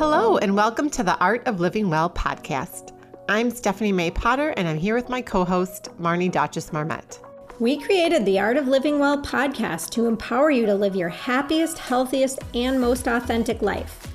Hello, and welcome to the Art of Living Well podcast. I'm Stephanie May Potter, and I'm here with my co host, Marnie Dotches Marmette. We created the Art of Living Well podcast to empower you to live your happiest, healthiest, and most authentic life.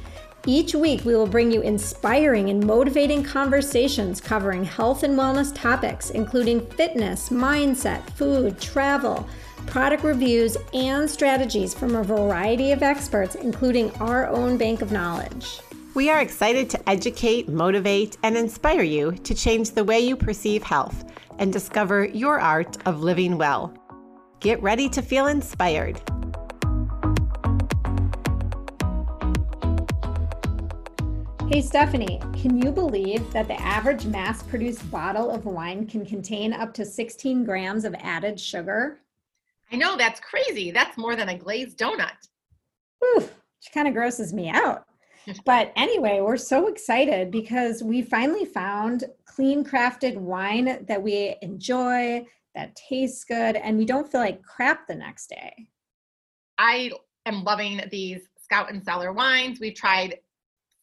Each week, we will bring you inspiring and motivating conversations covering health and wellness topics, including fitness, mindset, food, travel, product reviews, and strategies from a variety of experts, including our own bank of knowledge. We are excited to educate, motivate, and inspire you to change the way you perceive health and discover your art of living well. Get ready to feel inspired. Hey Stephanie, can you believe that the average mass produced bottle of wine can contain up to 16 grams of added sugar? I know that's crazy. That's more than a glazed donut. Whew, which kind of grosses me out. But anyway, we're so excited because we finally found clean crafted wine that we enjoy, that tastes good, and we don't feel like crap the next day. I am loving these Scout and Cellar wines. We've tried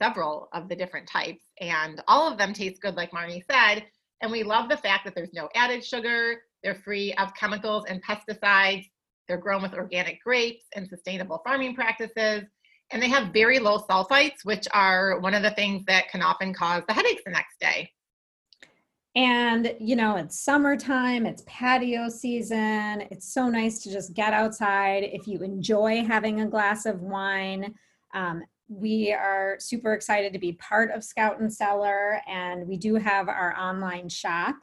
several of the different types, and all of them taste good, like Marnie said. And we love the fact that there's no added sugar, they're free of chemicals and pesticides. They're grown with organic grapes and sustainable farming practices. And they have very low sulfites, which are one of the things that can often cause the headaches the next day. And, you know, it's summertime, it's patio season. It's so nice to just get outside. If you enjoy having a glass of wine, um, we are super excited to be part of Scout and Cellar, and we do have our online shop.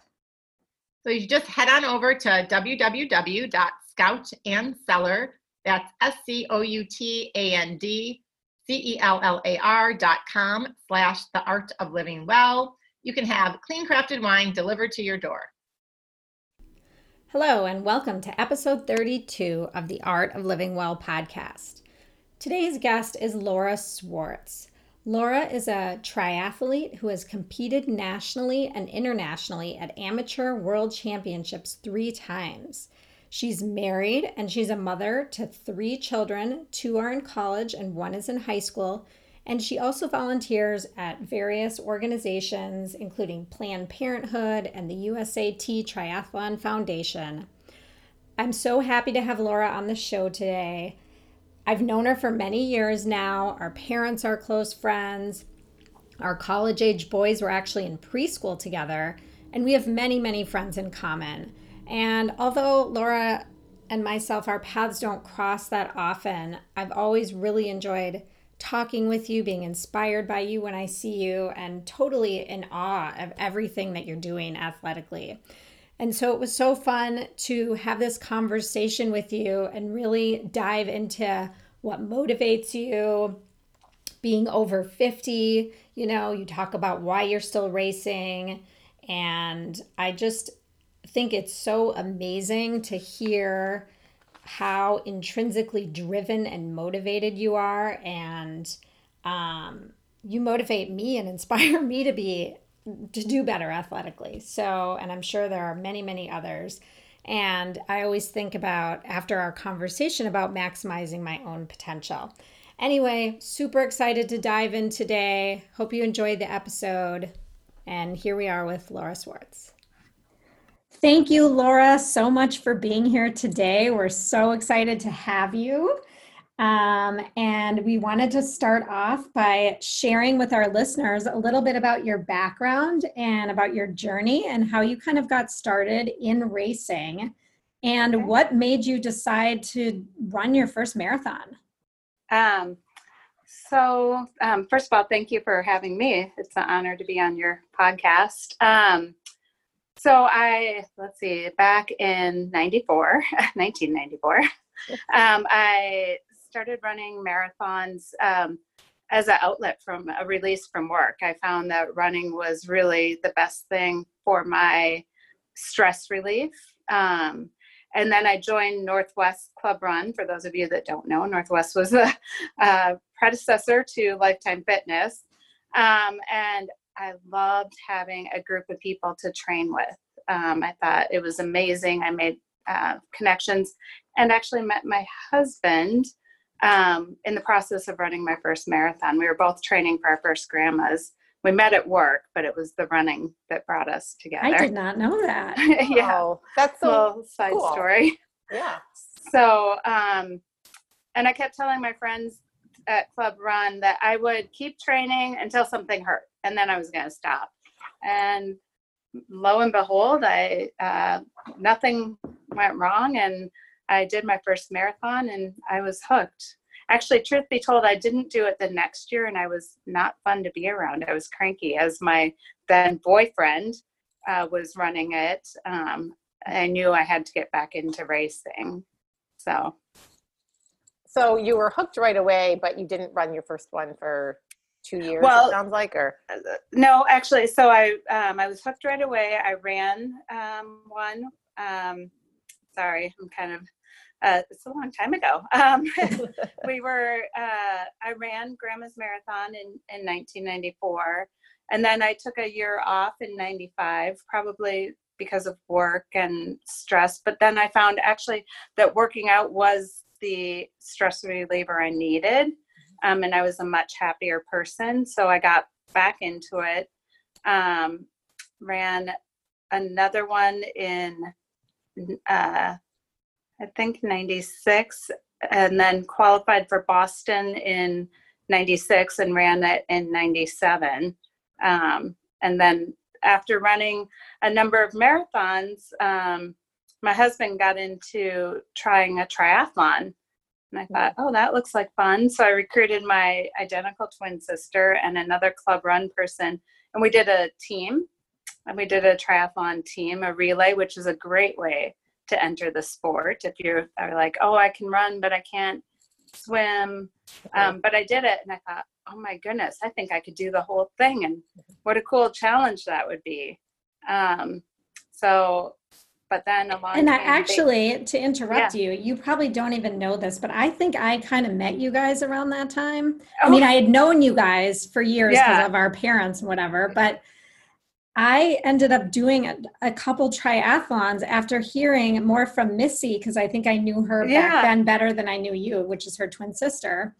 So you just head on over to www.scoutandcellar, that's S-C-O-U-T-A-N-D-C-E-L-L-A-R dot com slash the art of living well. You can have clean crafted wine delivered to your door. Hello, and welcome to episode 32 of the Art of Living Well podcast. Today's guest is Laura Swartz. Laura is a triathlete who has competed nationally and internationally at amateur world championships three times. She's married and she's a mother to three children. Two are in college and one is in high school. And she also volunteers at various organizations, including Planned Parenthood and the USAT Triathlon Foundation. I'm so happy to have Laura on the show today. I've known her for many years now. Our parents are close friends. Our college age boys were actually in preschool together, and we have many, many friends in common. And although Laura and myself, our paths don't cross that often, I've always really enjoyed talking with you, being inspired by you when I see you, and totally in awe of everything that you're doing athletically. And so it was so fun to have this conversation with you and really dive into what motivates you. Being over 50, you know, you talk about why you're still racing. And I just think it's so amazing to hear how intrinsically driven and motivated you are. And um, you motivate me and inspire me to be to do better athletically. So, and I'm sure there are many, many others. And I always think about after our conversation about maximizing my own potential. Anyway, super excited to dive in today. Hope you enjoyed the episode. And here we are with Laura Swartz. Thank you, Laura, so much for being here today. We're so excited to have you. Um, and we wanted to start off by sharing with our listeners a little bit about your background and about your journey and how you kind of got started in racing and okay. what made you decide to run your first marathon. Um, so, um, first of all, thank you for having me. It's an honor to be on your podcast. Um, so, I, let's see, back in 94, 1994, um, I started running marathons um, as an outlet from a release from work. I found that running was really the best thing for my stress relief. Um, and then I joined Northwest Club Run. For those of you that don't know, Northwest was a, a predecessor to Lifetime Fitness. Um, and I loved having a group of people to train with. Um, I thought it was amazing. I made uh, connections and actually met my husband um, in the process of running my first marathon. We were both training for our first Grandma's. We met at work, but it was the running that brought us together. I did not know that. yeah, Oh, that's a little side cool. story. yeah. So, um, and I kept telling my friends at Club Run that I would keep training until something hurt, and then I was going to stop. And lo and behold, I uh, nothing went wrong, and I did my first marathon, and I was hooked. Actually, truth be told, I didn't do it the next year, and I was not fun to be around. I was cranky as my then boyfriend uh, was running it. Um, I knew I had to get back into racing. So So you were hooked right away, but you didn't run your first one for two years. Well- it sounds like, or no, actually, so I um, I was hooked right away. I ran um, one. Um, sorry, I'm kind of. Uh, it's a long time ago. Um, we were. Uh, I ran Grandma's Marathon in in 1994, and then I took a year off in '95, probably because of work and stress. But then I found actually that working out was the stress reliever I needed. Um, and I was a much happier person. So I got back into it. Um, ran another one in, uh, I think, 96, and then qualified for Boston in 96 and ran it in 97. Um, and then after running a number of marathons, um, my husband got into trying a triathlon. And I thought, oh, that looks like fun. So I recruited my identical twin sister and another club run person. And we did a team. And we did a triathlon team, a relay, which is a great way to enter the sport. If you are like, oh, I can run, but I can't swim. Um, but I did it. And I thought, oh my goodness, I think I could do the whole thing. And what a cool challenge that would be. Um, so, but then along And I actually, to interrupt you, you probably don't even know this, but I think I kind of met you guys around that time. I mean, Oh. I had known you guys for years because Yeah. of our parents and whatever, but I ended up doing a, a couple triathlons after hearing more from Missy because I think I knew her Yeah. back then better than I knew you, which is her twin sister.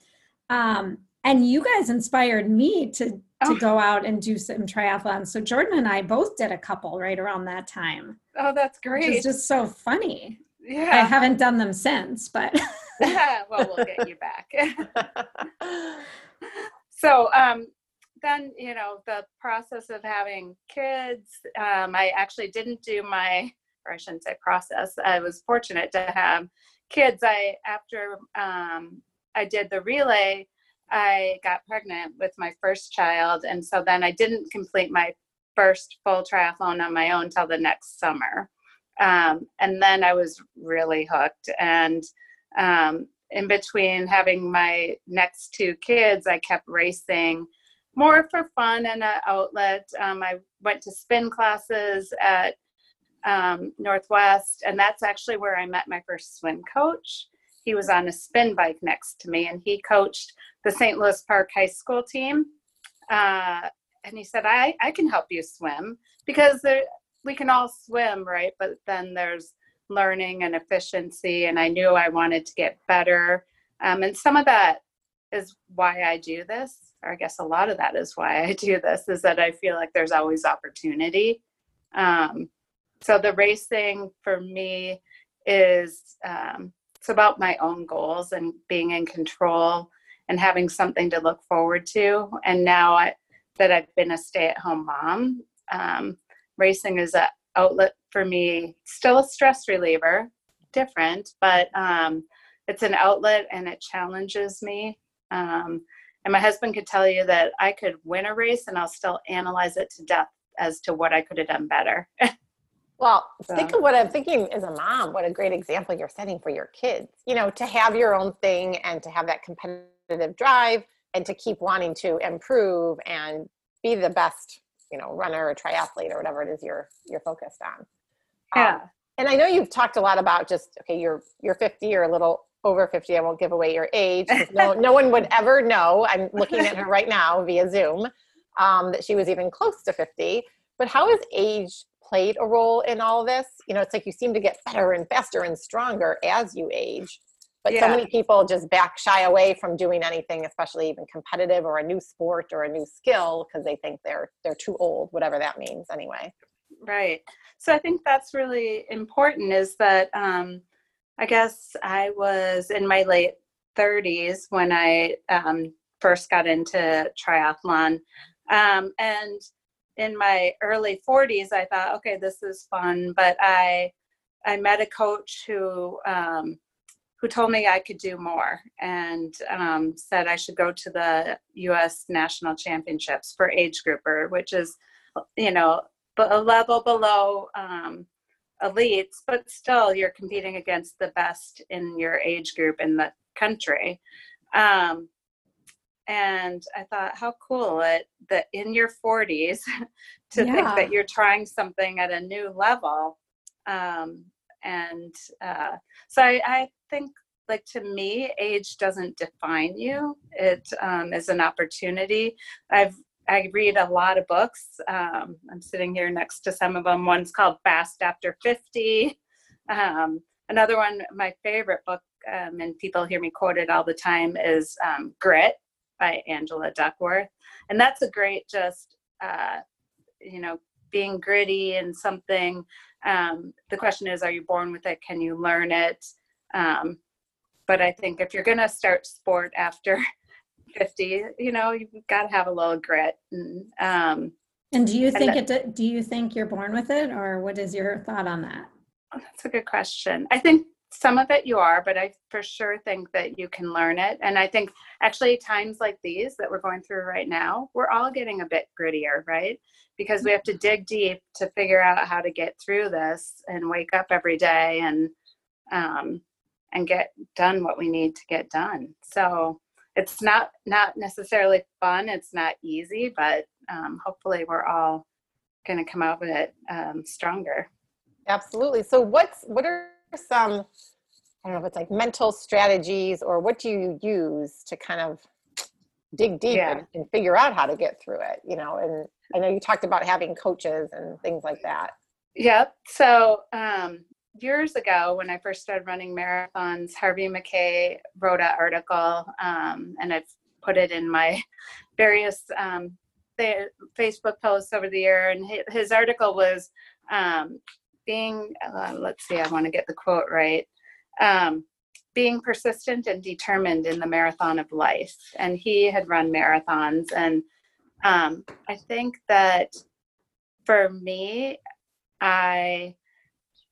Um, and you guys inspired me to to Oh. go out and do some triathlons. So Jordan and I both did a couple right around that time, oh, that's great. great. just so funny. Yeah. I haven't done them since, but well, we'll get you back. so um, then you know the process of having kids um, i actually didn't do my or i shouldn't say process i was fortunate to have kids i after um, i did the relay i got pregnant with my first child and so then i didn't complete my first full triathlon on my own till the next summer um, and then i was really hooked and um, in between having my next two kids, I kept racing more for fun and an outlet. Um, I went to spin classes at um, Northwest, and that's actually where I met my first swim coach. He was on a spin bike next to me, and he coached the St. Louis Park High School team. Uh, and he said, I, I can help you swim because there, we can all swim, right? But then there's learning and efficiency and i knew i wanted to get better. Um, and some of that is why i do this. Or i guess a lot of that is why i do this is that i feel like there's always opportunity. Um, so the racing for me is um, it's about my own goals and being in control and having something to look forward to. And now I, that i've been a stay-at-home mom um, racing is an outlet for me still a stress reliever different but um, it's an outlet and it challenges me um, and my husband could tell you that i could win a race and i'll still analyze it to death as to what i could have done better Well, think of what I'm thinking as a mom. What a great example you're setting for your kids. You know, to have your own thing and to have that competitive drive and to keep wanting to improve and be the best, you know, runner or triathlete or whatever it is you're you're focused on. Um, and I know you've talked a lot about just okay, you're you're 50 or a little over 50. I won't give away your age No, no one would ever know. I'm looking at her right now via Zoom um, that she was even close to 50. But how has age played a role in all this? You know, it's like you seem to get better and faster and stronger as you age. But Yeah. so many people just back shy away from doing anything, especially even competitive or a new sport or a new skill, because they think they're they're too old, whatever that means. Anyway. Right. So I think that's really important is that um, I guess I was in my late 30s when I um, first got into triathlon. Um, and in my early 40s, I thought, okay, this is fun. But I, I met a coach who, um, who told me I could do more and um, said I should go to the U.S. National Championships for age grouper, which is, you know, a level below um, elites, but still you're competing against the best in your age group in the country. Um, and I thought, how cool it that in your 40s to think that you're trying something at a new level. Um, and uh, so I, I think, like to me, age doesn't define you. It um, is an opportunity. I've I read a lot of books. Um, I'm sitting here next to some of them. One's called Fast After 50. Um, another one, my favorite book, um, and people hear me quote it all the time, is um, Grit by Angela Duckworth. And that's a great, just, uh, you know, being gritty and something. Um, the question is, are you born with it? Can you learn it? Um, but I think if you're going to start sport after 50 you know you've got to have a little grit and um And do you think the- it? Do you think you're born with it, or what is your thought on that? oh, that's a good question i think some of it you are but i for sure think that you can learn it. And i think actually times like these that we're going through right now we're all getting a bit grittier right? Because we have to dig deep to figure out how to get through this and wake up every day and um and get done what we need to get done. So it's not not necessarily fun it's not easy but um, hopefully we're all going to come out of it um, stronger. Absolutely. So what's what are some I don't know if it's like mental strategies or what do you use to kind of dig deep Yeah. and, and figure out how to get through it, you know, and I know you talked about having coaches and things like that. Yep. So um, years ago, when I first started running marathons, Harvey Mackay wrote an article, um, and I've put it in my various um, Facebook posts over the year. And his article was um, being, uh, let's see, I want to get the quote right. Um, being persistent and determined in the marathon of life. And he had run marathons. And um, I think that for me, I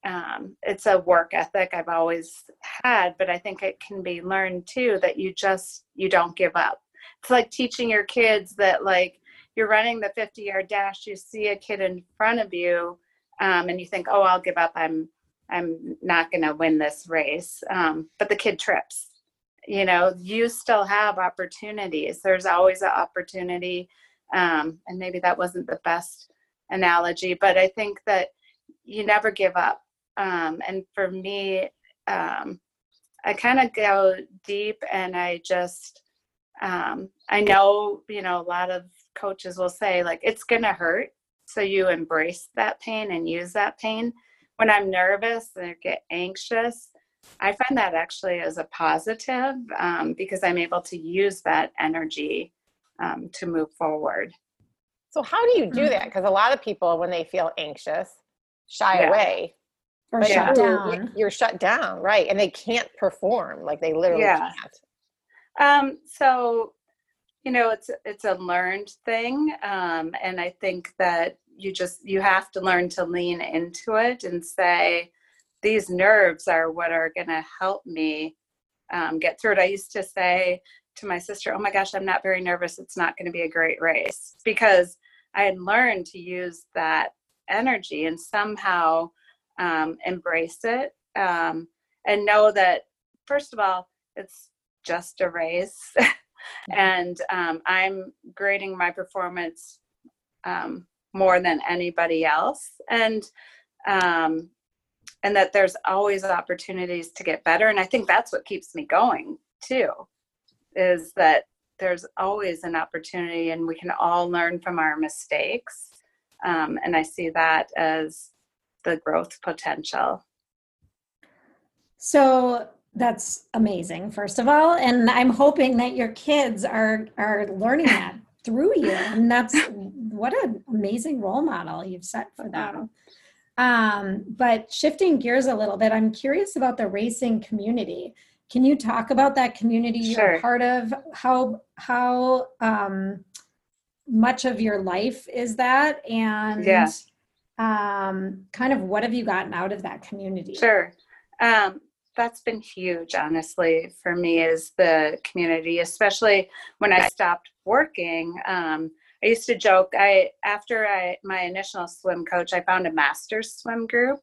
um, it's a work ethic I've always had, but I think it can be learned too that you just you don't give up. It's like teaching your kids that like you're running the 50 yard dash, you see a kid in front of you, um, and you think, oh, I'll give up. I'm I'm not going to win this race, um, but the kid trips. You know, you still have opportunities. There's always an opportunity, um, and maybe that wasn't the best analogy, but I think that you never give up. Um, and for me, um, I kind of go deep and I just, um, I know, you know, a lot of coaches will say, like, it's going to hurt. So you embrace that pain and use that pain. When I'm nervous and I get anxious, I find that actually is a positive um, because I'm able to use that energy um, to move forward. So how do you do Mhm. that? Because a lot of people, when they feel anxious, shy Yeah. away. Or But shut you, down? You're shut down, right? And they can't perform. Like they literally Yeah. can't. Um, so, you know, it's it's a learned thing, um, and I think that you just you have to learn to lean into it and say, these nerves are what are going to help me um, get through it. I used to say to my sister, "Oh my gosh, I'm not very nervous. It's not going to be a great race," because I had learned to use that energy and somehow um, embrace it um, and know that first of all, it's just a race, and um, I'm grading my performance um, more than anybody else, and um, and that there's always opportunities to get better. And I think that's what keeps me going too, is that there's always an opportunity, and we can all learn from our mistakes. Um, and I see that as the growth potential. So that's amazing, first of all. And I'm hoping that your kids are are learning that through you. And that's what an amazing role model you've set for them. Um, but shifting gears a little bit, I'm curious about the racing community. Can you talk about that community Sure. you're part of? How how um, much of your life is that, and Yeah. um, kind of what have you gotten out of that community? Sure. Um, that's been huge, honestly, for me is the community, especially when I stopped working. Um, I used to joke. I after I my initial swim coach, I found a master's swim group.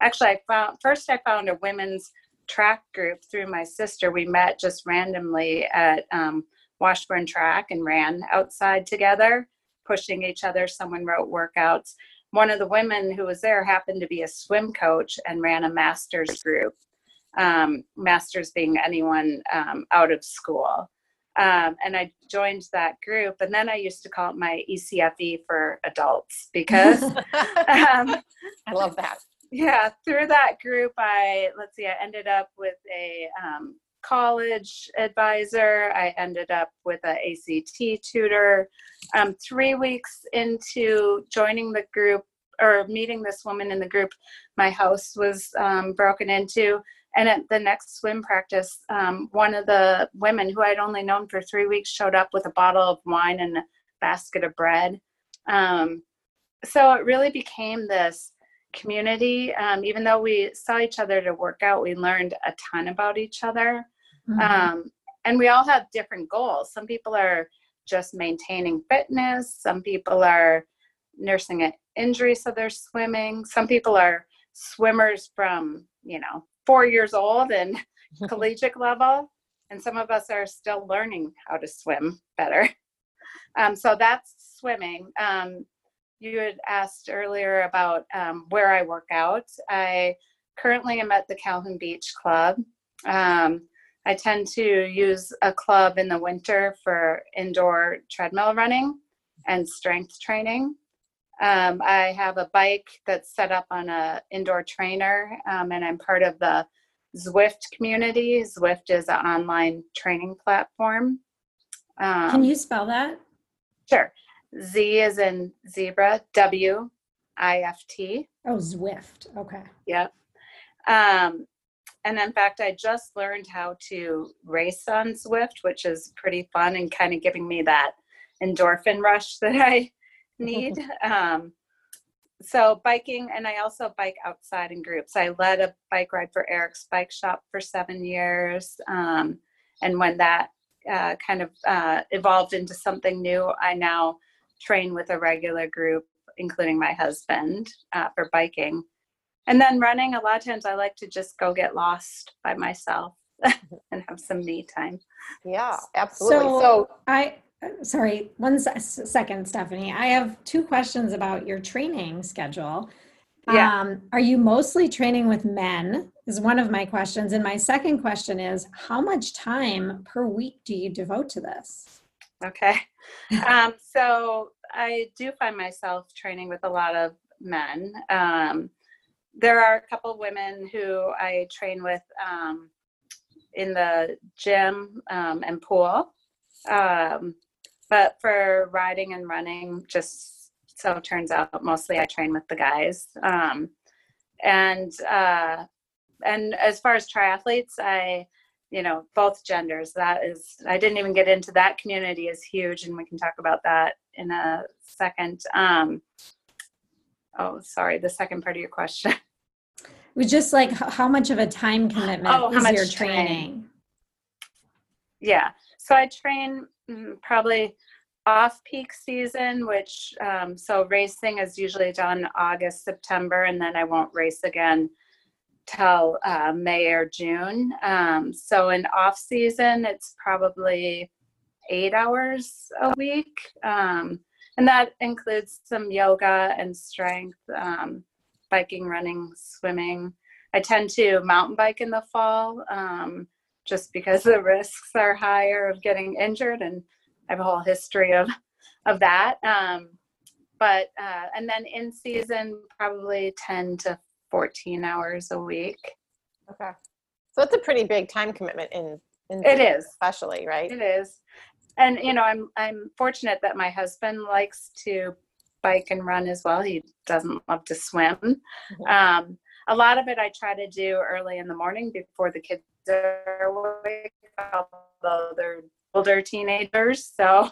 Actually, I found first I found a women's track group through my sister. We met just randomly at um, Washburn Track and ran outside together, pushing each other. Someone wrote workouts. One of the women who was there happened to be a swim coach and ran a master's group. Um, masters being anyone um, out of school. Um, and I joined that group. And then I used to call it my ECFE for adults because um, I love that. yeah through that group i let's see i ended up with a um, college advisor i ended up with a act tutor um, three weeks into joining the group or meeting this woman in the group my house was um, broken into and at the next swim practice um, one of the women who i'd only known for three weeks showed up with a bottle of wine and a basket of bread um, so it really became this community. Um, even though we saw each other to work out, we learned a ton about each other. Mhm. Um, and we all have different goals. Some people are just maintaining fitness, some people are nursing an injury, so they're swimming. Some people are swimmers from, you know, four years old and collegiate level. And some of us are still learning how to swim better. Um, so that's swimming. Um, you had asked earlier about um, where I work out. I currently am at the Calhoun Beach Club. Um, I tend to use a club in the winter for indoor treadmill running and strength training. Um, I have a bike that's set up on a indoor trainer, um, and I'm part of the Zwift community. Zwift is an online training platform. Um, Can you spell that? Sure. Z is in zebra, W I F T. Oh, Zwift. Okay. Yep. Um, and in fact, I just learned how to race on Zwift, which is pretty fun and kind of giving me that endorphin rush that I need. um, so biking, and I also bike outside in groups. I led a bike ride for Erik's Bike Shop for seven years. Um, and when that uh, kind of uh, evolved into something new, I now train with a regular group, including my husband, uh, for biking. And then running, a lot of times I like to just go get lost by myself and have some me time. Yeah, absolutely. So, So, I, sorry, one se- second, Stephanie. I have two questions about your training schedule. Yeah. Um, are you mostly training with men? Is one of my questions. And my second question is how much time per week do you devote to this? Okay. um, so I do find myself training with a lot of men. Um, there are a couple women who I train with um, in the gym um, and pool. Um, but for riding and running, just so it turns out mostly I train with the guys. Um, and uh, and as far as triathletes, I you know both genders that is i didn't even get into that community is huge and we can talk about that in a second um oh sorry the second part of your question It was just like how much of a time commitment Oh, how is your time? training? yeah so i train mm, probably off peak season which um, so racing is usually done august september and then i won't race again till uh, may or june. Um, so in off season it's probably eight hours a week. Um, and that includes some yoga and strength um, biking running swimming. I tend to mountain bike in the fall um, just because the risks are higher of getting injured and I have a whole history of of that. Um, but uh, and then in season, probably ten to fourteen hours a week. okay. So it's a pretty big time commitment in, in It is. especially, right? It is. And you know, I'm I'm fortunate that my husband likes to bike and run as well. He doesn't love to swim. Mhm. Um, a lot of it I try to do early in the morning before the kids are although they're older teenagers. So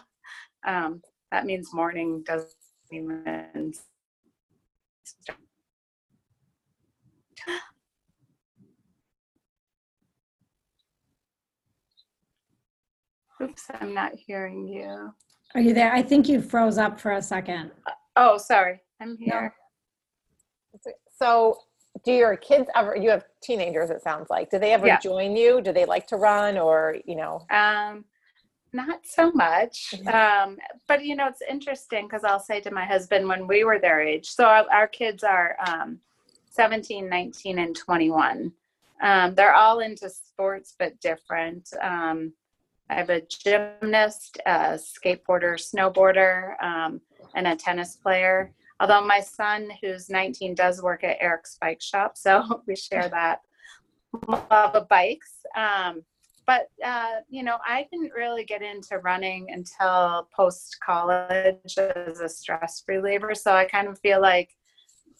um, that means morning doesn't even start. Oops, I'm not hearing you. Are you there? I think you froze up for a second. Oh, sorry. I'm here. So do your kids ever, you have teenagers, it sounds like, do they ever Yeah. join you? Do they like to run or, you know? Um, not so much. Mhm. Um, but you know, it's interesting because I'll say to my husband when we were their age, so our, our kids are um, 17, 19, and 21. Um, they're all into sports, but different. Um, I have a gymnast, a skateboarder, snowboarder, um, and a tennis player. Although my son, who's 19, does work at Erik's Bike Shop, so we share that love of bikes. Um, but uh, you know, I didn't really get into running until post college as a stress reliever. So I kind of feel like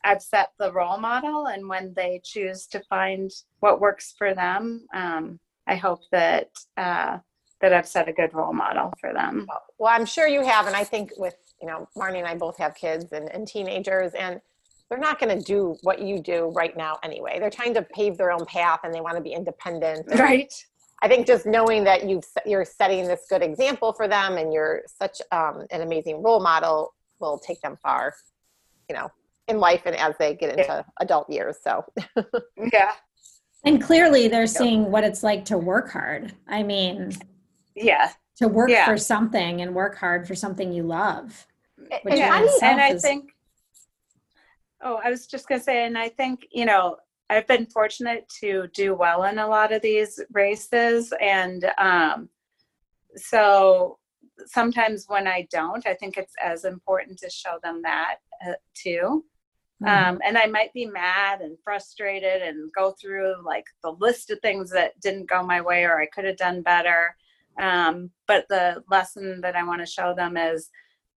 I've set the role model, and when they choose to find what works for them, um, I hope that uh, that I've set a good role model for them. Well, I'm sure you have. And I think with, you know, Marnie and I both have kids and, and teenagers and they're not going to do what you do right now anyway. They're trying to pave their own path and they want to be independent. Right. I think just knowing that you've, you're setting this good example for them and you're such um, an amazing role model will take them far, you know, in life and as they get into adult years. So Yeah. And clearly they're seeing what it's like to work hard. I mean, Yeah. to work Yeah. for something and work hard for something you love. Which and yeah, how itself and I is- think. Oh, I was just gonna say, and I think you know I've been fortunate to do well in a lot of these races, and um, so sometimes when I don't, I think it's as important to show them that uh, too. Um, and I might be mad and frustrated and go through like the list of things that didn't go my way or I could have done better. Um, but the lesson that I want to show them is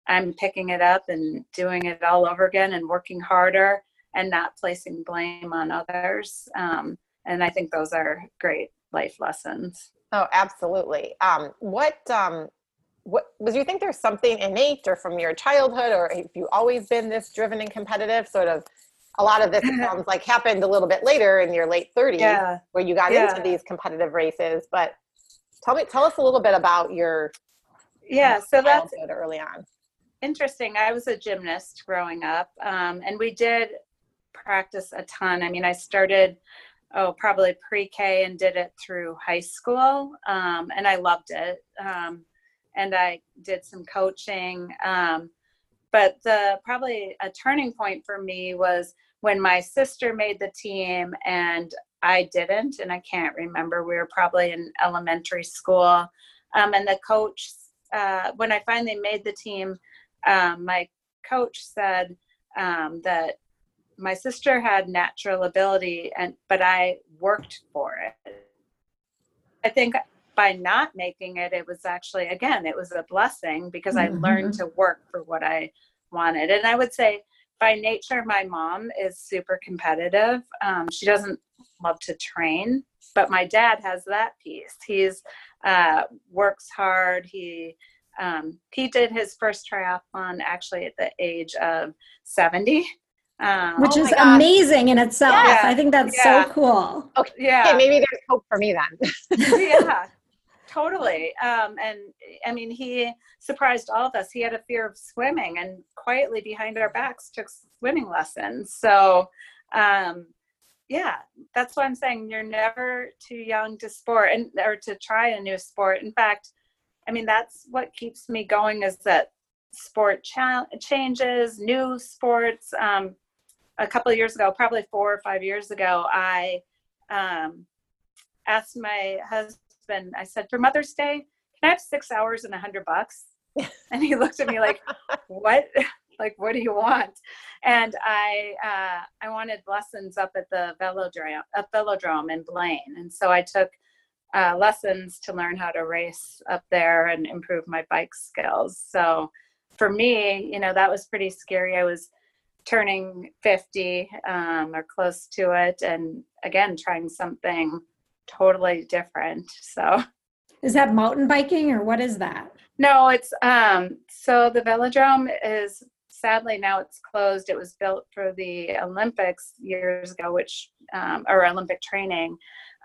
I'm picking it up and doing it all over again and working harder and not placing blame on others. Um, and I think those are great life lessons. Oh, absolutely. Um, what, um, what was you think there's something innate or from your childhood, or have you always been this driven and competitive? Sort of, a lot of this sounds like happened a little bit later in your late 30s, where you got Yeah. into these competitive races. But tell me, tell us a little bit about your Yeah. So that's childhood early on. Interesting. I was a gymnast growing up, um, and we did practice a ton. I mean, I started, oh, probably pre K and did it through high school, um, and I loved it. Um, and I did some coaching. Um, but the probably a turning point for me was when my sister made the team and I didn't, and I can't remember. We were probably in elementary school, um, and the coach, uh, when I finally made the team, um, my coach said um, that my sister had natural ability and but i worked for it. I think by not making it it was actually again it was a blessing because i learned to work for what i wanted. And i would say by nature my mom is super competitive. Um, she doesn't love to train but my dad has that piece. He's uh, works hard. He um, he did his first triathlon actually at the age of 70 um, Which Oh is amazing in itself. Yeah. I think that's Yeah. so cool. Okay, yeah maybe there's hope for me then. yeah totally um, and i mean he surprised all of us he had a fear of swimming and quietly behind our backs took swimming lessons so um, yeah that's what i'm saying you're never too young to sport and or to try a new sport in fact i mean that's what keeps me going is that sport cha- changes new sports um, a couple of years ago probably four or five years ago i um, asked my husband, I said, for Mother's Day, can I have six hours and a hundred bucks? And he looked at me like, what? like, what do you want? And I uh, I wanted lessons up at the velodrome, a velodrome in Blaine, and so I took uh, lessons to learn how to race up there and improve my bike skills. So for me, you know, that was pretty scary. I was turning 50 um, or close to it, and again, trying something totally different. So. Is that mountain biking or what is that? No, it's um so the velodrome is sadly now it's closed. It was built for the Olympics years ago, which um, or Olympic training.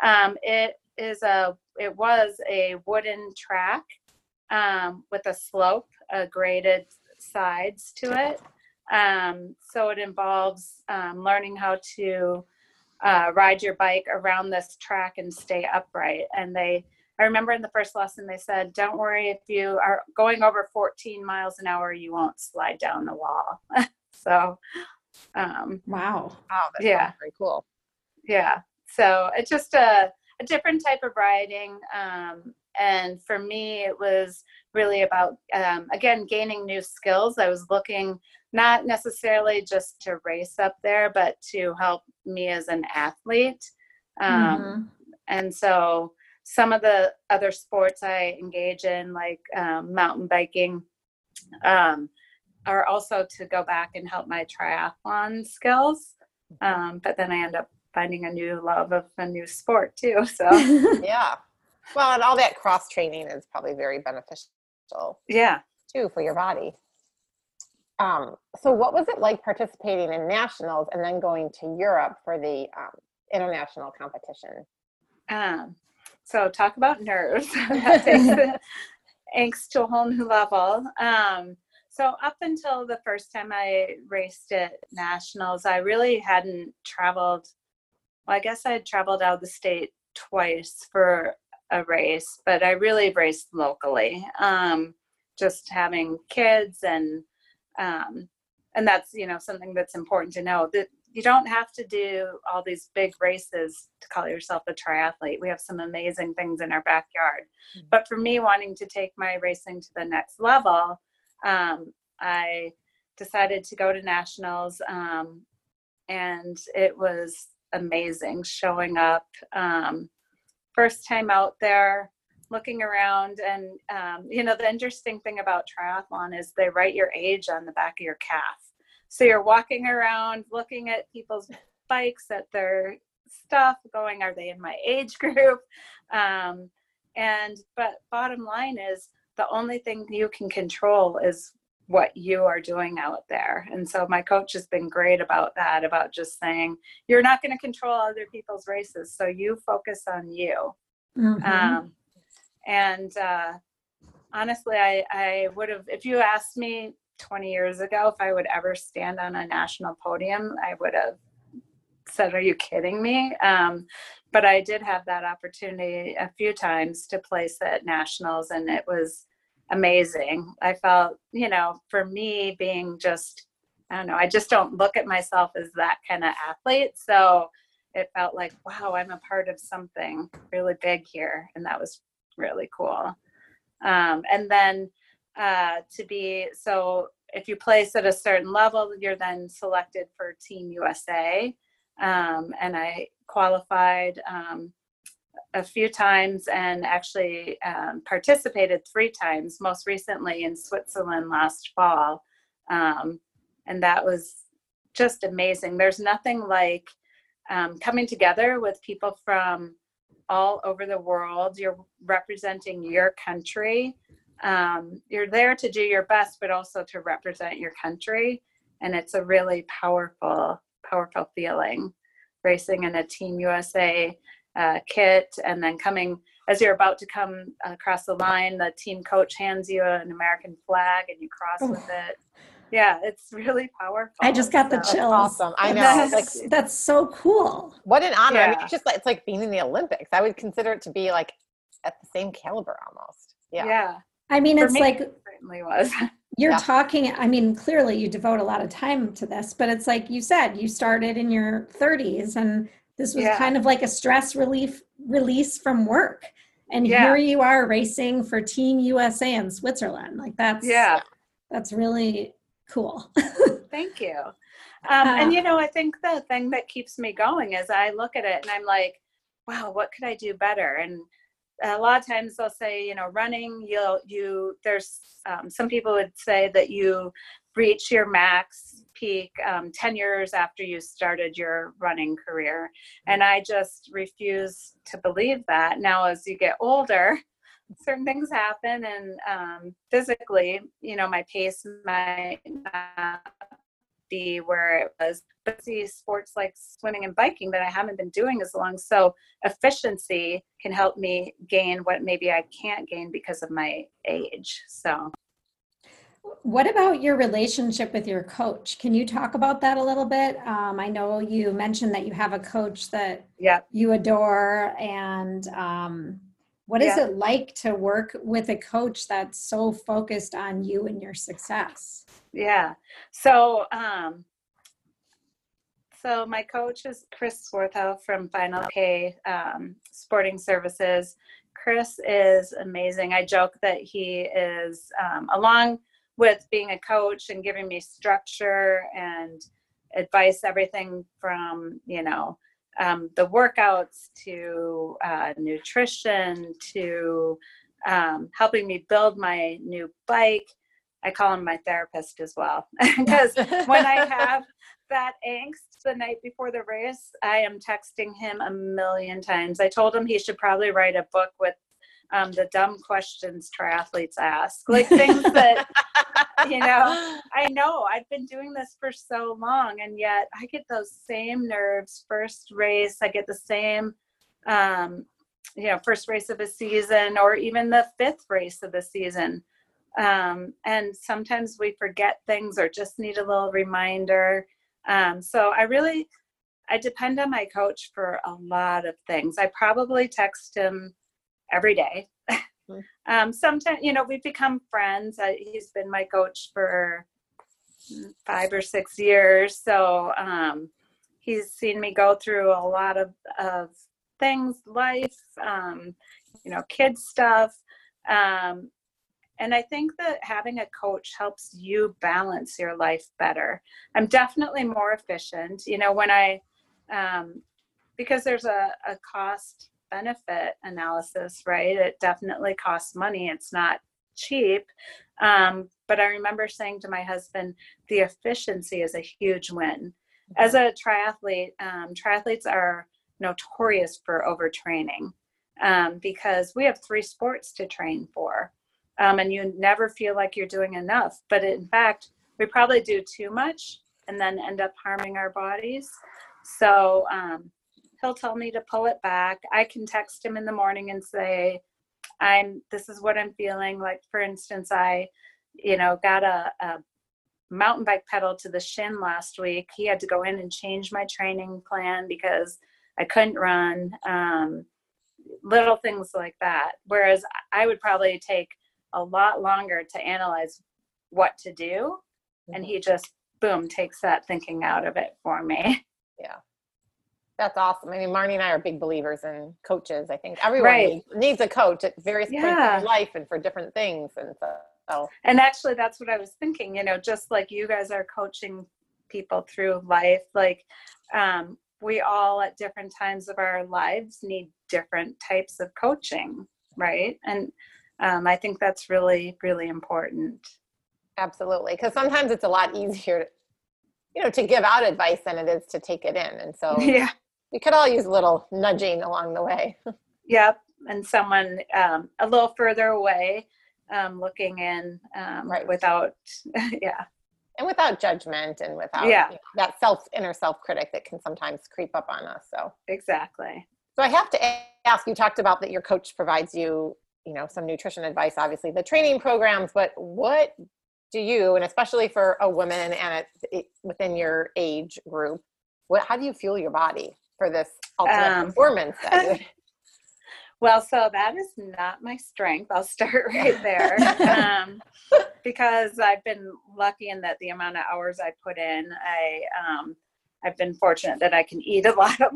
Um, it is a it was a wooden track um, with a slope, a graded sides to it. Um, so it involves um, learning how to uh, ride your bike around this track and stay upright. And they I remember in the first lesson they said, "Don't worry if you are going over 14 miles an hour, you won't slide down the wall." so, um, wow, wow, that's yeah, very cool. Yeah, so it's just a a different type of riding, um, and for me, it was really about um, again gaining new skills. I was looking not necessarily just to race up there, but to help me as an athlete. Um, mm-hmm. And so some of the other sports I engage in, like um, mountain biking, um, are also to go back and help my triathlon skills. Um, but then I end up finding a new love of a new sport too. So yeah, well, and all that cross training is probably very beneficial. Yeah, too for your body. Um, so, what was it like participating in nationals and then going to Europe for the um, international competition? Um, so talk about nerves. that takes the angst to a whole new level. Um, so up until the first time I raced at nationals, I really hadn't traveled. Well, I guess I had traveled out of the state twice for a race, but I really raced locally. Um, just having kids and um, and that's you know something that's important to know that you don't have to do all these big races to call yourself a triathlete. We have some amazing things in our backyard. Mm-hmm. But for me, wanting to take my racing to the next level, um, I decided to go to nationals, um, and it was amazing showing up. Um, first time out there, looking around, and um, you know the interesting thing about triathlon is they write your age on the back of your calf so you're walking around looking at people's bikes, at their stuff, going, are they in my age group? Um, and but bottom line is the only thing you can control is what you are doing out there. And so my coach has been great about that, about just saying, you're not going to control other people's races. So you focus on you. Mm-hmm. Um, and uh, honestly, I, I would have, if you asked me 20 years ago, if I would ever stand on a national podium, I would have said, Are you kidding me? Um, but I did have that opportunity a few times to place at nationals, and it was amazing. I felt, you know, for me being just, I don't know, I just don't look at myself as that kind of athlete. So it felt like, wow, I'm a part of something really big here. And that was really cool. Um, and then uh, to be so if you place at a certain level you're then selected for team usa um, and i qualified um, a few times and actually um, participated three times most recently in switzerland last fall. Um, and that was just amazing. There's nothing like um, coming together with people from all over the world. You're representing your country. Um, you're there to do your best, but also to represent your country. And it's a really powerful, powerful feeling racing in a Team USA uh, kit and then coming as you're about to come across the line, the team coach hands you an American flag and you cross with it. Yeah, it's really powerful. I just got the so. chills. Awesome. I know. That's, like, that's so cool. What an honor. Yeah. I mean, it's just like, it's like being in the Olympics. I would consider it to be like at the same caliber almost. Yeah. Yeah. I mean, For it's me, like it certainly was. you're Yeah. talking. I mean, clearly you devote a lot of time to this, but it's like you said, you started in your 30s, and this was Yeah. kind of like a stress relief release from work. And Yeah. here you are racing for Team USA in Switzerland. Like that's Yeah. that's really cool. Thank you. Um, Uh, and you know, I think the thing that keeps me going is I look at it and I'm like, wow, what could I do better? And a lot of times they'll say, you know, running, you'll, you, there's um, some people would say that you reach your max peak um, 10 years after you started your running career. And I just refuse to believe that. Now, as you get older, certain things happen and um, physically, you know, my pace might not be where it was. But see sports like swimming and biking that I haven't been doing as long. So efficiency can help me gain what maybe I can't gain because of my age. So What about your relationship with your coach? Can you talk about that a little bit? Um, I know you mentioned that you have a coach that yeah. you adore, and um, what is Yeah. it like to work with a coach that's so focused on you and your success? Yeah. So, um, so my coach is Chris Swarthout from Final K um, Sporting Services. Chris is amazing. I joke that he is, um, along with being a coach and giving me structure and advice, everything from you know um, the workouts to uh, nutrition to um, helping me build my new bike. I call him my therapist as well because when I have that angst the night before the race, I am texting him a million times. I told him he should probably write a book with um, the dumb questions triathletes ask, like things that you know. I know I've been doing this for so long, and yet I get those same nerves. First race, I get the same. Um, you know, first race of a season, or even the fifth race of the season um, and sometimes we forget things or just need a little reminder um, so i really i depend on my coach for a lot of things i probably text him every day Mm. um, sometimes you know we've become friends I, he's been my coach for five or six years so um, he's seen me go through a lot of, of things life um, you know kids stuff um, and I think that having a coach helps you balance your life better. I'm definitely more efficient. You know, when I, um, because there's a, a cost benefit analysis, right? It definitely costs money. It's not cheap. Um, but I remember saying to my husband, the efficiency is a huge win. As a triathlete, um, triathletes are notorious for overtraining um, because we have three sports to train for um, and you never feel like you're doing enough. But in fact, we probably do too much and then end up harming our bodies. So um, he'll tell me to pull it back. I can text him in the morning and say, "I'm. This is what I'm feeling." Like for instance, I, you know, got a, a mountain bike pedal to the shin last week. He had to go in and change my training plan because I couldn't run. Um, little things like that. Whereas I would probably take a lot longer to analyze what to do and he just boom takes that thinking out of it for me That's awesome. I mean, Marnie and I are big believers in coaches. I think everyone Right. needs, needs a coach at various points in life and for different things. And so, so and actually that's what i was thinking you know just like you guys are coaching people through life like um, we all at different times of our lives need different types of coaching right and um, i think that's really really important absolutely. Because sometimes it's a lot easier to, you know, to give out advice than it is to take it in. And so yeah we could all use a little nudging along the way. Yep, and someone um, a little further away, um, looking in, um, Right. Without, yeah, and without judgment and without Yeah. you know, that self inner self critic that can sometimes creep up on us. So exactly. So I have to ask. You talked about that your coach provides you, you know, some nutrition advice. Obviously, the training programs. But what do you, and especially for a woman and it, it, within your age group, what? How do you fuel your body for this ultimate Um, performance? Well, so that is not my strength. I'll start right there. um, because I've been lucky in that the amount of hours I put in, I um, I've been fortunate that I can eat a lot of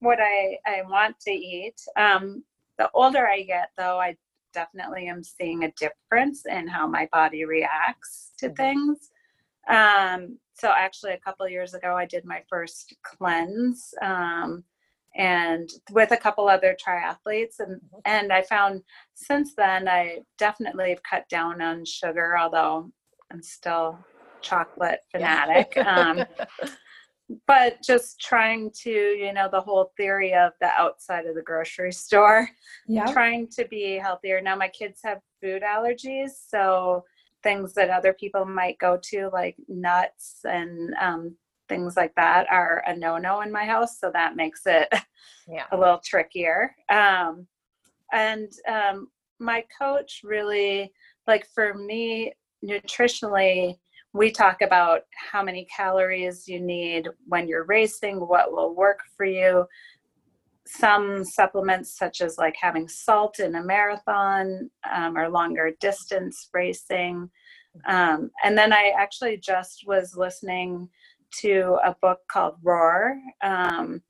what I, I want to eat. Um, the older I get, though, I definitely am seeing a difference in how my body reacts to Mhm. things. Um, so actually, a couple years ago, I did my first cleanse, um, and with a couple other triathletes, and and I found since then I definitely have cut down on sugar, although I'm still chocolate fanatic. Yeah. um, but just trying to, you know, the whole theory of the outside of the grocery store, Yeah. trying to be healthier. Now my kids have food allergies, so things that other people might go to, like nuts and um, things like that, are a no-no in my house. So that makes it yeah. a little trickier. Um, and um, my coach really, like for me, nutritionally, we talk about how many calories you need when you're racing, what will work for you. Some supplements, such as like having salt in a marathon um, or longer distance racing. Um, and then I actually just was listening to a book called Roar. Um,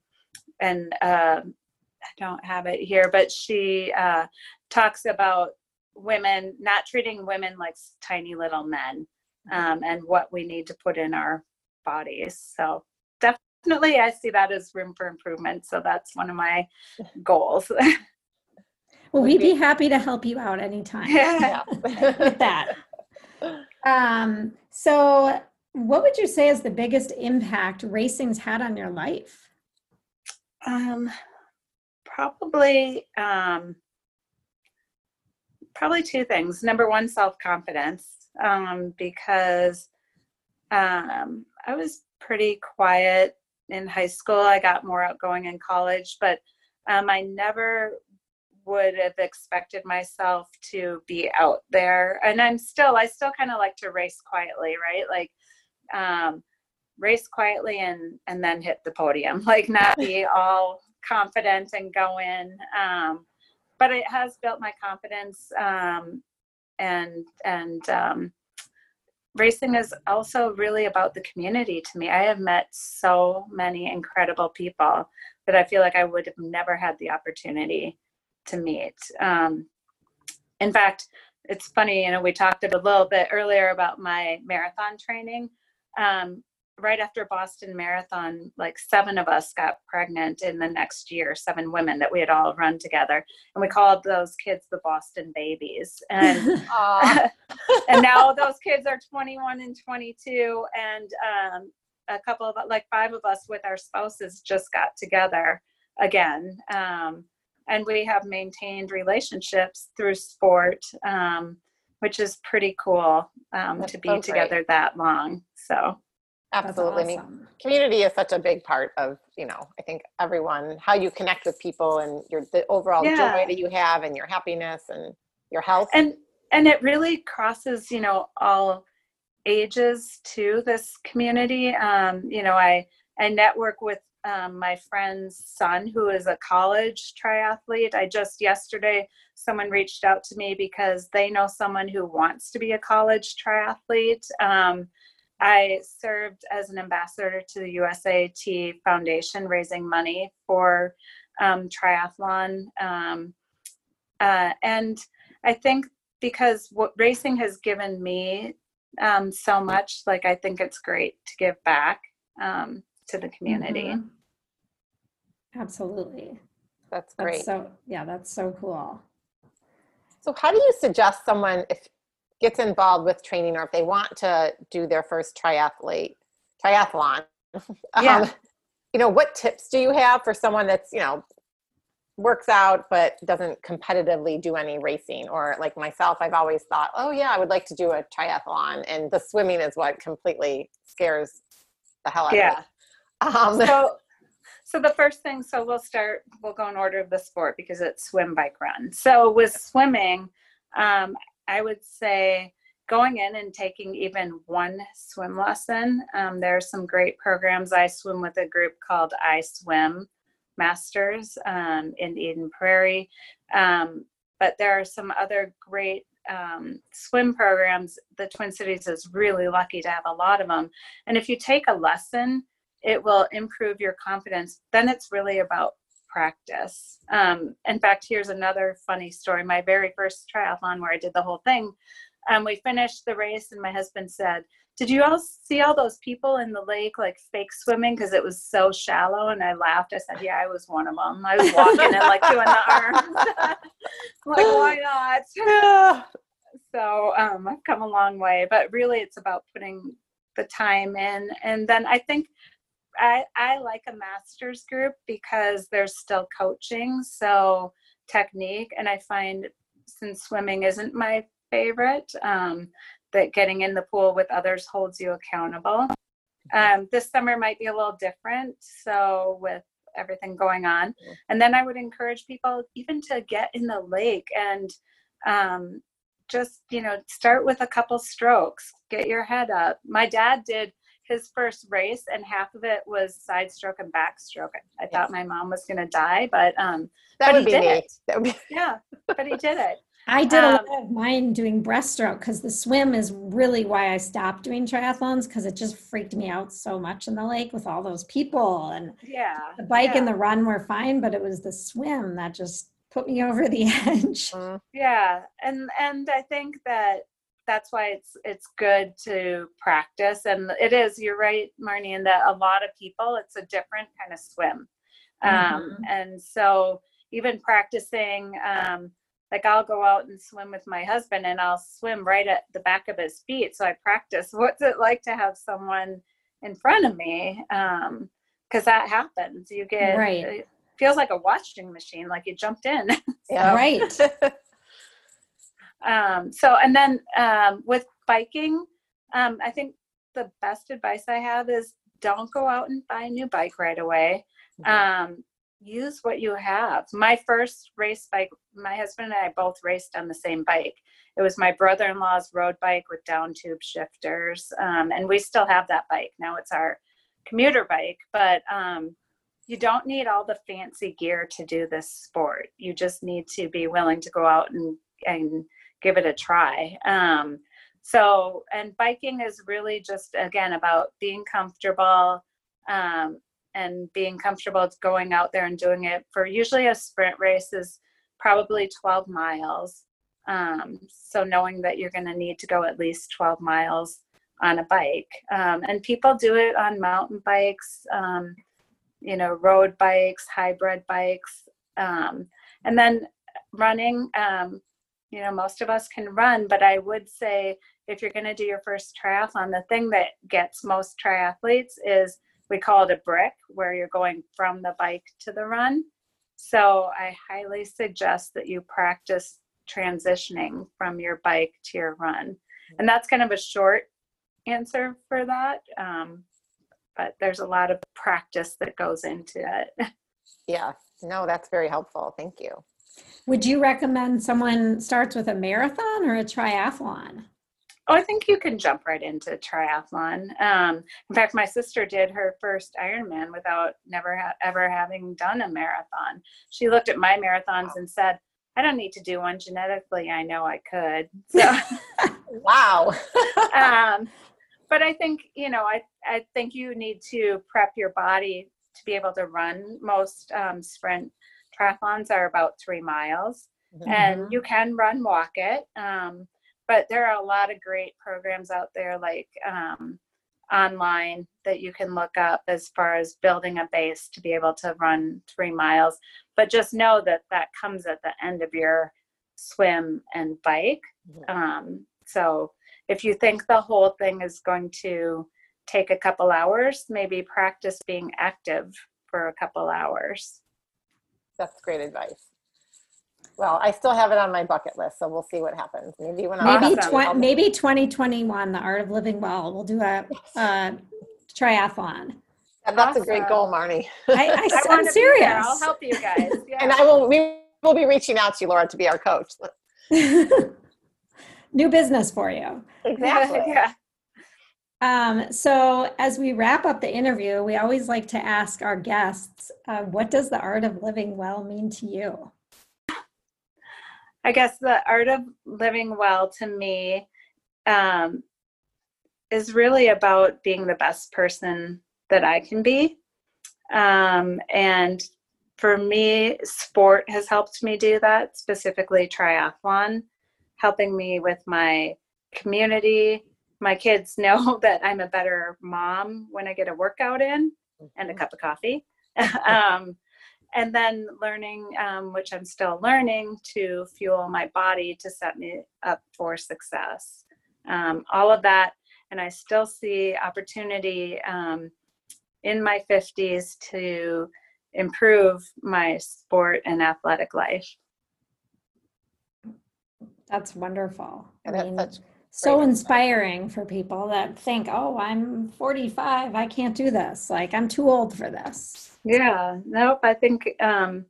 and uh, I don't have it here, but she uh, talks about women not treating women like tiny little men um, and what we need to put in our bodies. So definitely, I see that as room for improvement. So that's one of my goals. Well, we'd be- be happy to help you out anytime Yeah. with that. Um, so, what would you say is the biggest impact racing's had on your life? Um, probably, um, probably two things. Number one, self confidence, um, because um, I was pretty quiet in high school. I got more outgoing in college, but um, I never would have expected myself to be out there. And I'm still, I still kind of like to race quietly, right? Like, um, race quietly and and then hit the podium like not be all confident and go in um but it has built my confidence um and and um racing is also really about the community to me. I have met so many incredible people that i feel like i would have never had the opportunity to meet. Um in fact it's funny you know we talked a little bit earlier about my marathon training. Um, right after Boston Marathon, like seven of us got pregnant in the next year, seven women that we had all run together. And we called those kids the Boston babies. And and now those kids are 21 and 22 and um, a couple of like five of us with our spouses just got together again. Um, and we have maintained relationships through sport um, which is pretty cool um, to be so together that long. So Absolutely. I mean, community is such a big part of, you know, I think everyone, how you connect with people and your the overall Yeah. joy that you have and your happiness and your health. and and it really crosses you know all ages to this community um, you know i i network with um, my friend's son who is a college triathlete i just yesterday someone reached out to me because they know someone who wants to be a college triathlete um, i served as an ambassador to the usat foundation raising money for um, triathlon um, uh, and i think because what racing has given me um, so much like i think it's great to give back um, to the community Mhm. Absolutely. That's That's great. so yeah, that's so cool. So how do you suggest someone if gets involved with training or if they want to do their first triathlete triathlon? Yeah. Um, you know, what tips do you have for someone that's, you know, works out but doesn't competitively do any racing or like myself I've always thought, "Oh yeah, I would like to do a triathlon." And the swimming is what completely scares the hell out yeah of me. Um, so so the first thing so we'll start we'll go in order of the sport because it's swim bike run so with swimming um, i would say going in and taking even one swim lesson um, there are some great programs. I swim with a group called i swim masters um, in eden prairie. Um, but there are some other great um, swim programs. The twin cities is really lucky to have a lot of them and if you take a lesson it will improve your confidence. Then it's really about practice. Um, in fact, here's another funny story. My very first triathlon where I did the whole thing, um, we finished the race, and my husband said, "Did you all see all those people in the lake like fake swimming because it was so shallow?" And I laughed. I said, "Yeah, I was one of them. I was walking and like doing the arms. like, why not?" Yeah. so um, I've come a long way, but really it's about putting the time in. And then I think I, I like a master's group because there's still coaching, so technique. And I find since swimming isn't my favorite, um, that getting in the pool with others holds you accountable. Um, this summer might be a little different. So with everything going on, and then I would encourage people even to get in the lake and um, just you know start with a couple strokes get your head up my dad did his first race and half of it was side stroke and backstroke i Yes. thought my mom was going to die but um That But would he be did me. it. Be. yeah but he did it I did a Um, lot of mine doing breaststroke because the swim is really why I stopped doing triathlons because it just freaked me out so much in the lake with all those people and yeah the bike yeah. and the run were fine, but it was the swim that just put me over the edge. Mm, yeah and and i think that that's why it's it's good to practice and it is you're right marnie in that a lot of people it's a different kind of swim um Mhm. and so even practicing um like i'll go out and swim with my husband and i'll swim right at the back of his feet so i practice what's it like to have someone in front of me um because that happens you get Right. it feels like a washing machine like you jumped in yeah. Right. um, so and then um, with biking um, i think the best advice i have is don't go out and buy a new bike right away. Mhm. um, use what you have. My first race bike my husband and i both raced on the same bike. It was my brother-in-law's road bike with down tube shifters um, and we still have that bike. Now it's our commuter bike but um, you don't need all the fancy gear to do this sport. You just need to be willing to go out and and give it a try. Um, so, and biking is really just again about being comfortable um, and being comfortable going out there and doing it. For usually a sprint race is probably 12 miles. Um, so, knowing that you're going to need to go at least 12 miles on a bike, um, and people do it on mountain bikes, um, you know, road bikes, hybrid bikes, um, and then running. You know most of us can run but i would say if you're going to do your first triathlon the thing that gets most triathletes is we call it a brick where you're going from the bike to the run so i highly suggest that you practice transitioning from your bike to your run and that's kind of a short answer for that um, but there's a lot of practice that goes into it yeah. No, that's very helpful. Thank you. Would you recommend someone starts with a marathon or a triathlon? Oh, I think you can jump right into triathlon. Um, in fact, my sister did her first Ironman without never ha- ever having done a marathon. She looked at my marathons and said, "I don't need to do one genetically. I know I could." So, Wow. um, but I think you know, I I think you need to prep your body to be able to run. Most um, sprint triathlons are about three miles and you can run walk it um, but there are a lot of great programs out there like um, online that you can look up as far as building a base to be able to run three miles. But just know that that comes at the end of your swim and bike. Mhm. um, so if you think the whole thing is going to take a couple hours maybe practice being active for a couple hours That's great advice. Well, I still have it on my bucket list, so we'll see what happens. Maybe when I'm Maybe Awesome. twen- I'll- maybe 2021, the art of living well. We'll do a, a triathlon. that's a great goal, Marnie. I, I, I I'm wanna be there. serious. I'll help you guys. Yeah. And I will. We will be reaching out to you, Laura, to be our coach. New business for you. Exactly. yeah. Um, so, as we wrap up the interview, we always like to ask our guests, uh, what does the art of living well mean to you? I guess the art of living well to me um, is really about being the best person that I can be. Um, and for me, sport has helped me do that, specifically triathlon, helping me with my community. My kids know that I'm a better mom when I get a workout in and a cup of coffee. um, and then learning, um, which I'm still learning, to fuel my body to set me up for success. Um, all of that, and I still see opportunity um, in my 50s to improve my sport and athletic life. That's wonderful. I And that's mean, such so great inspiring for people that think, oh, I'm 45, I can't do this. Like, I'm too old for this. Yeah, nope. I think, um,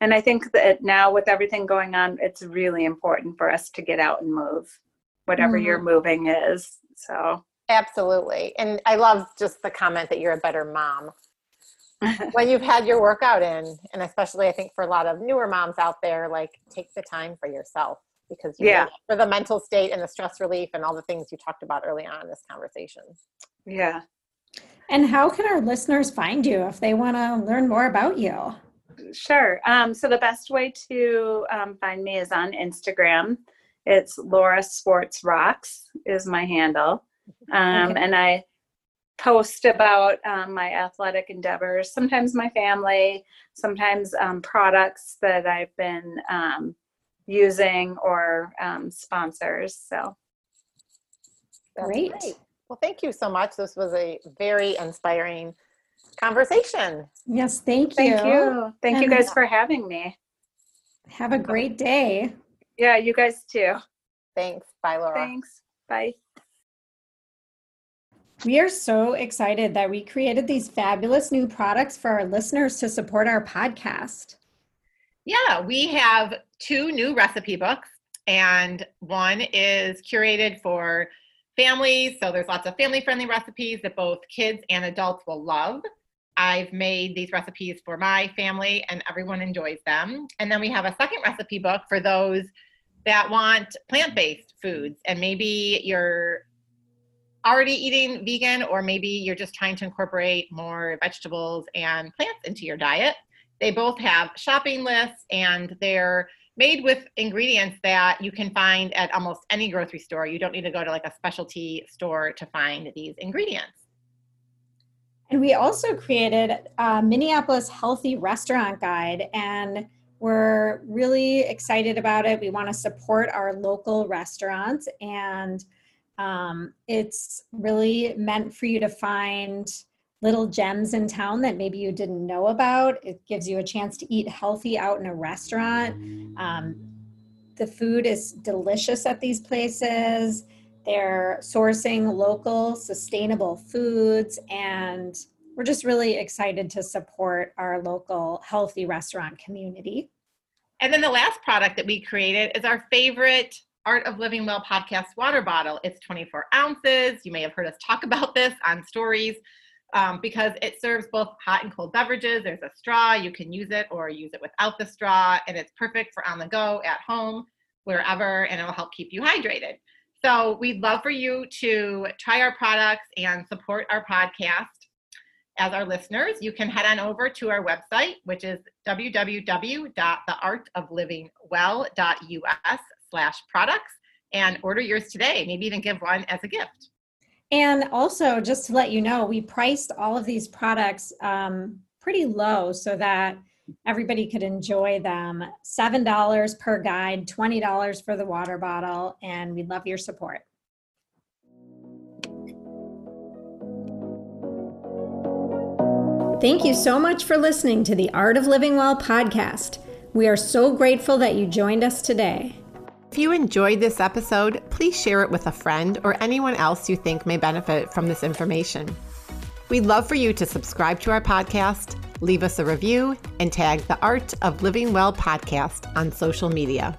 and I think that now with everything going on, it's really important for us to get out and move, whatever your moving is. So, Absolutely. And I love just the comment that you're a better mom. when you've had your workout in, and especially I think for a lot of newer moms out there, like take the time for yourself because you Yeah. need for the mental state and the stress relief and all the things you talked about early on in this conversation. yeah. And how can our listeners find you if they want to learn more about you? Sure. Um, so the best way to um, find me is on Instagram. It's Laura Swartz Rocks is my handle, um, Okay. and I post about um, my athletic endeavors. Sometimes my family, sometimes um, products that I've been um, using or um, sponsors. So That's Great. Well, thank you so much. This was a very inspiring conversation. Yes, thank you. thank you, thank you guys for having me. Have a great day. Yeah, you guys too. Thanks. Bye, Laura. Thanks. Bye. We are so excited that we created these fabulous new products for our listeners to support our podcast. Yeah, we have two new recipe books, and one is curated for families. So there's lots of family friendly recipes that both kids and adults will love. I've made these recipes for my family, and everyone enjoys them. And then we have a second recipe book for those that want plant based foods, and maybe you're already eating vegan, or maybe you're just trying to incorporate more vegetables and plants into your diet. They both have shopping lists and they're made with ingredients that you can find at almost any grocery store. You don't need to go to like a specialty store to find these ingredients. And we also created a Minneapolis Healthy Restaurant Guide, and we're really excited about it. We want to support our local restaurants, and um, it's really meant for you to find little gems in town that maybe you didn't know about. It gives you a chance to eat healthy out in a restaurant. Um, the food is delicious at these places. They're sourcing local, sustainable foods, and we're just really excited to support our local healthy restaurant community. And then the last product that we created is our favorite Art of Living Well podcast water bottle. It's 24 ounces. You may have heard us talk about this on stories um, because it serves both hot and cold beverages. There's a straw, you can use it or use it without the straw, and it's perfect for on the go, at home, wherever, and it'll help keep you hydrated. So we'd love for you to try our products and support our podcast. As our listeners, you can head on over to our website, which is www.theartoflivingwell.us slash products and order yours today. Maybe even give one as a gift. And also, just to let you know, we priced all of these products um, pretty low so that everybody could enjoy them. $7 per guide, $20 for the water bottle, and we love your support. Thank you so much for listening to the Art of Living Well podcast. We are so grateful that you joined us today. If you enjoyed this episode, please share it with a friend or anyone else you think may benefit from this information. We'd love for you to subscribe to our podcast, leave us a review, and tag the Art of Living Well podcast on social media.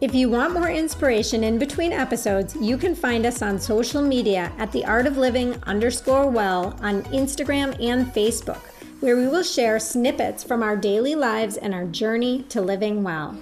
If you want more inspiration in between episodes, you can find us on social media at the Art of Living underscore well on Instagram and Facebook, where we will share snippets from our daily lives and our journey to living well.